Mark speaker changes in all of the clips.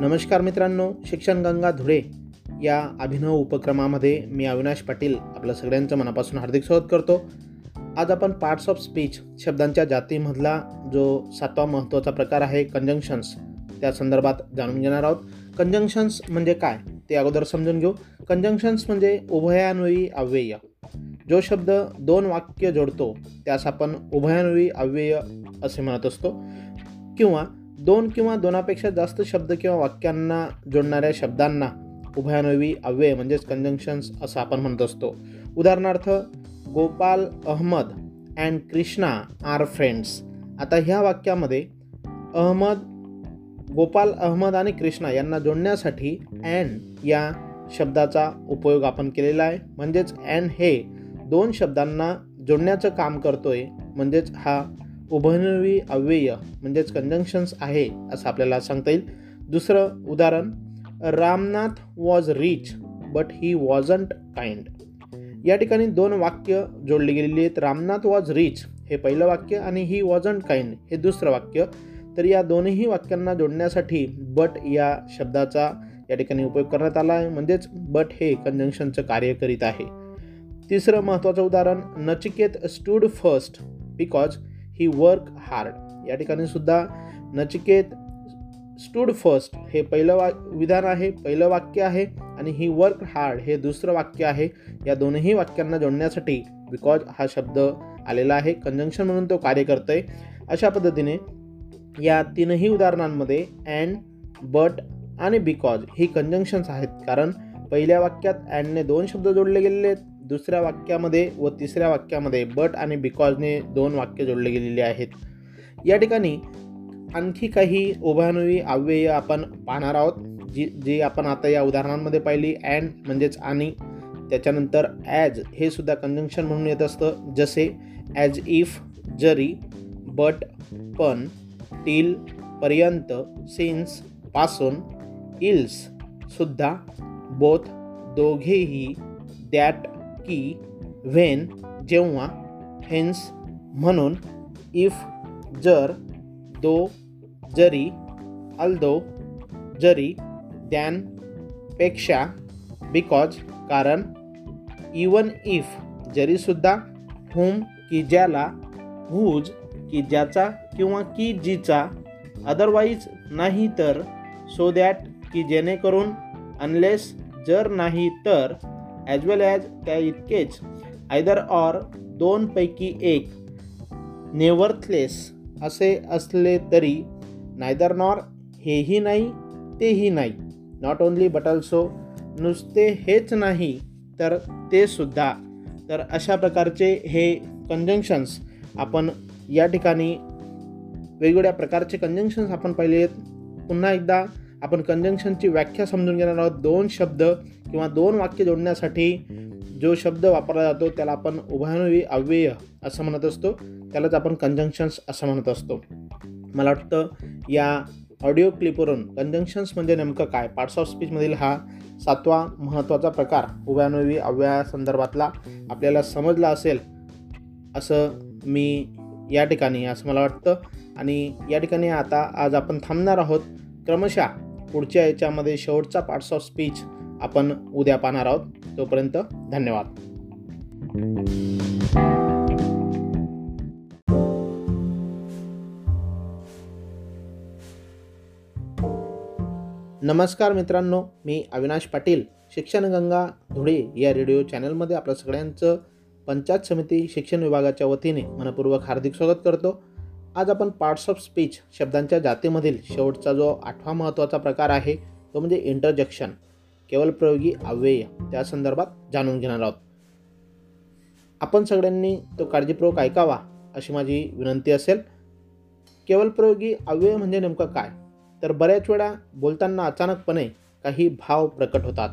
Speaker 1: नमस्कार मित्रांनो शिक्षण गंगा धुळे या अभिनव उपक्रमामध्ये मी अविनाश पाटील आपलं सगळ्यांचं मनापासून हार्दिक स्वागत करतो. आज आपण पार्ट्स ऑफ स्पीच शब्दांच्या जातीमधला जो सातवा महत्त्वाचा प्रकार आहे कंजंक्शन्स त्या संदर्भात जाणून घेणार आहोत. कंजंक्शन्स म्हणजे काय ते अगोदर समजून घेऊ. कंजंक्शन्स म्हणजे उभयान्वयी अव्यय. जो शब्द दोन वाक्य जोडतो त्यास आपण उभयान्वयी अव्यय असे म्हणत असतो. किंवा दोन किंवा दोनापेक्षा जास्त शब्द किंवा वाक्यांना जोडणाऱ्या शब्दांना उभयानवी अव्यय म्हणजेच कंजंक्शन्स असं आपण म्हणत असतो. उदाहरणार्थ Gopal Ahmad and Krishna are friends आता ह्या वाक्यामध्ये अहमद गोपाल अहमद आणि कृष्णा यांना जोडण्यासाठी अँड या शब्दाचा उपयोग आपण केलेला आहे. म्हणजेच अँड हे दोन शब्दांना जोडण्याचं काम करतोय. म्हणजेच हा उभयनवी अव्यय म्हणजेच कंजंक्शन्स आहे असं आपल्याला सांगता येईल. दुसरं उदाहरण Ramnath was rich but he wasn't kind या ठिकाणी दोन वाक्य जोडली गेलेली आहेत. रामनाथ वॉज रिच हे पहिलं वाक्य आणि ही वॉजंट काइंड हे दुसरं वाक्य. तर या दोन्ही वाक्यांना जोडण्यासाठी बट या शब्दाचा या ठिकाणी उपयोग करण्यात आला आहे. म्हणजेच बट हे कंजंक्शनचं कार्य करीत आहे. तिसरं महत्त्वाचं उदाहरण Nachiket stood first because he work hard या ठिकाणी सुद्धा नचिकेत स्टूड फर्स्ट हे पहिलं वा विधान आहे पहिलं वाक्य आहे आणि ही वर्क हार्ड हे दुसरं वाक्य आहे. या दोन्ही वाक्यांना जोडण्यासाठी बिकॉज हा शब्द आलेला आहे. कंजंक्शन म्हणून तो कार्य करतोय. अशा पद्धतीने या तीनही उदाहरणांमध्ये अँड बट आणि बिकॉज ही कंजंक्शन्स आहेत. कारण पहिल्या वाक्यात अँडने दोन शब्द जोडले गेलेले आहेत. दुसऱ्या वाक्यामध्ये व तिसऱ्या वाक्यामध्ये बट आणि बिकॉजने दोन वाक्य जोडले गेलेले आहेत. या ठिकाणी आणखी काही उभानुवी अव्यय आपण पाहणार आहोत जी जी आपण आता या उदाहरणांमध्ये पाहिली. अँड म्हणजेच आणि त्याच्यानंतर ॲज हे सुद्धा कंजंक्शन म्हणून येत असतं. जसे ॲज इफ जरी बट पण टील पर्यंत सिन्सपासून इल्स सुद्धा बोथ दोघेही दॅट की व्हेन जेव्हा हेन्स म्हणून इफ जर दो जरी अल्दो जरी दॅनपेक्षा बिकॉज कारण इवन इफ जरीसुद्धा हुम की ज्याला हुज की ज्याचा किंवा की जीचा अदरवाईज नाही तर सो दॅट की जेणेकरून अनलेस जर नाही तर ॲज वेल ॲज त्या इतकेच. आयदर ऑर दोनपैकी एक नेवर्थलेस असे असले तरी नायदर नॉर हेही नाही तेही नाही. नॉट ओन्ली बट ऑल्सो नुसते हेच नाही तर ते सुद्धा. तर अशा प्रकारचे हे कंजंक्शन्स आपण या ठिकाणी वेगवेगळ्या प्रकारचे कंजंक्शन्स आपण पाहिले आहेत पुन्हा एकदा आपण कंजंक्शनची व्याख्या समजून घेणार आहोत. दोन शब्द किंवा दोन वाक्य जोडण्यासाठी जो शब्द वापरला जातो त्याला आपण उभयानुवी अव्यय असं म्हणत असतो. त्यालाच आपण कंजंक्शन्स असं म्हणत असतो. मला वाटतं या ऑडिओ क्लिपवरून कंजंक्शन्स म्हणजे नेमकं काय? पार्ट्स ऑफ स्पीचमधील हा सातवा महत्त्वाचा प्रकार उभयानुवी अव्ययासंदर्भातला आपल्याला समजला असेल असं मी या ठिकाणी असं मला वाटतं. आणि या ठिकाणी आता आज आपण थांबणार आहोत क्रमशः पुढच्या याच्यामध्ये शेवटचा पार्ट्स ऑफ स्पीच आपण उद्या पाहणार आहोत. तोपर्यंत धन्यवाद. नमस्कार मित्रांनो मी अविनाश पाटील शिक्षणगंगा धुळे या रेडिओ चॅनलमध्ये आपल्या सगळ्यांचं पंचायत समिती शिक्षण विभागाच्या वतीने मनपूर्वक हार्दिक स्वागत करतो. आज आपण पार्ट्स ऑफ स्पीच शब्दांच्या जातीमधील शेवटचा जो आठवा महत्त्वाचा प्रकार आहे तो म्हणजे इंटरजेक्शन. केवळ प्रयोगी अव्यय त्या संदर्भात जाणून घेणार आहोत. आपण सगळ्यांनी तो काळजीपूर्वक ऐकावा अशी माझी विनंती असेल. केवळ प्रयोगी अव्यय म्हणजे नेमकं काय? तर बऱ्याच वेळा बोलताना अचानकपणे काही भाव प्रकट होतात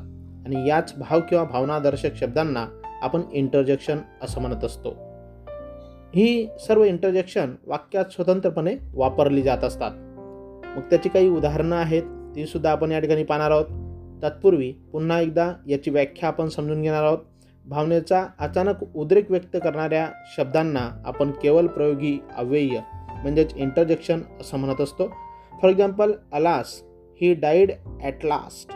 Speaker 1: आणि याच भाव किंवा भावनादर्शक शब्दांना आपण इंटरजेक्शन असं म्हणत असतो. ही सर्व इंटरजेक्शन वाक्यात स्वतंत्रपणे वापरली जात असतात. मग त्याची काही उदाहरणं आहेत ती सुद्धा आपण या ठिकाणी पाहणार आहोत. तत्पूर्वी पुन्हा एकदा याची व्याख्या आपण समजून घेणार आहोत. भावनेचा अचानक उद्रेक व्यक्त करणाऱ्या शब्दांना आपण केवळ प्रयोगी अव्यय म्हणजेच इंटरजेक्शन असं म्हणत असतो. For example alas he died at last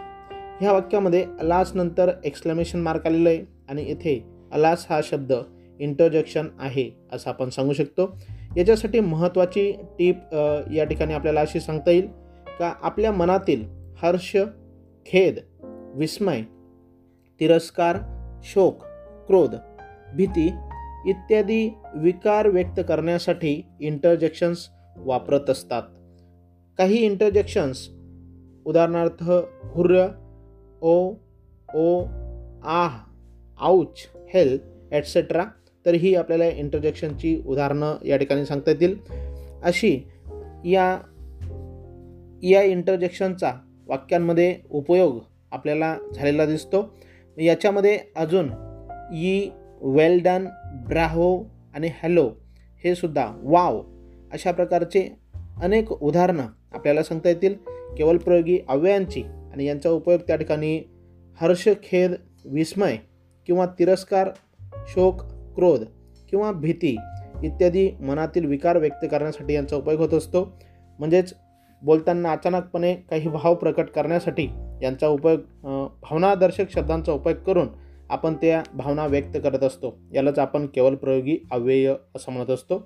Speaker 1: ह्या वाक्यामध्ये अलास नंतर एक्सक्लेमेशन मार्क आलेलं आहे आणि इथे अलास हा शब्द इंटरजेक्शन आहे असं आपण सांगू शकतो. याच्यासाठी महत्त्वाची टीप या ठिकाणी आपल्याला अशी सांगता येईल का आपल्या मनातील हर्ष खेद विस्मय तिरस्कार शोक क्रोध भीती इत्यादी विकार व्यक्त करण्यासाठी इंटरजेक्शन्स वापरत असतात. काही इंटरजेक्शन्स उदाहरणार्थ हुर्र ओ ओ आह आऊच हेल ॲटसेट्रा तर ही आपल्याला इंटरजेक्शनची उदाहरणं या ठिकाणी सांगता येतील. अशी या या इंटरजेक्शनचा वाक्यांमध्ये उपयोग आपल्याला झालेला दिसतो. याच्यामध्ये अजून ई वेल डन ब्राहो आणि हॅलो हे सुद्धा वाव अशा प्रकारचे अनेक उदाहरणं आपल्याला सांगता येतील. केवळ प्रयोगी अव्ययांची आणि यांचा उपयोग त्या ठिकाणी हर्ष खेद विस्मय किंवा तिरस्कार शोक क्रोध किंवा भीती इत्यादी मनातील विकार व्यक्त करण्यासाठी यांचा उपयोग होत असतो. म्हणजेच बोलताना अचानकपणे काही भाव प्रकट करण्यासाठी यांचा उपयोग भावनादर्शक शब्दांचा उपयोग करून आपण त्या भावना व्यक्त करत असतो. यालाच आपण केवळ प्रयोगी अव्यय असं म्हणत असतो.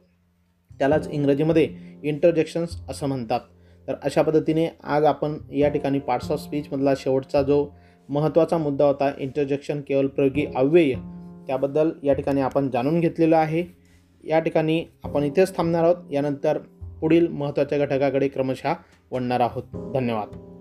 Speaker 1: त्यालाच इंग्रजीमध्ये इंटरजेक्शन्स असं म्हणतात. तर अशा पद्धतीने आज आपण या ठिकाणी पार्ट्स ऑफ स्पीचमधला शेवटचा जो महत्त्वाचा मुद्दा होता इंटरजेक्शन केवळ प्रयोगी अव्यय त्याबद्दल या ठिकाणी आपण जाणून घेतलेलं आहे. या ठिकाणी आपण इथेच थांबणार आहोत. यानंतर पुढील महत्त्वाच्या घटकाकडे क्रमशः वळणार आहोत. धन्यवाद.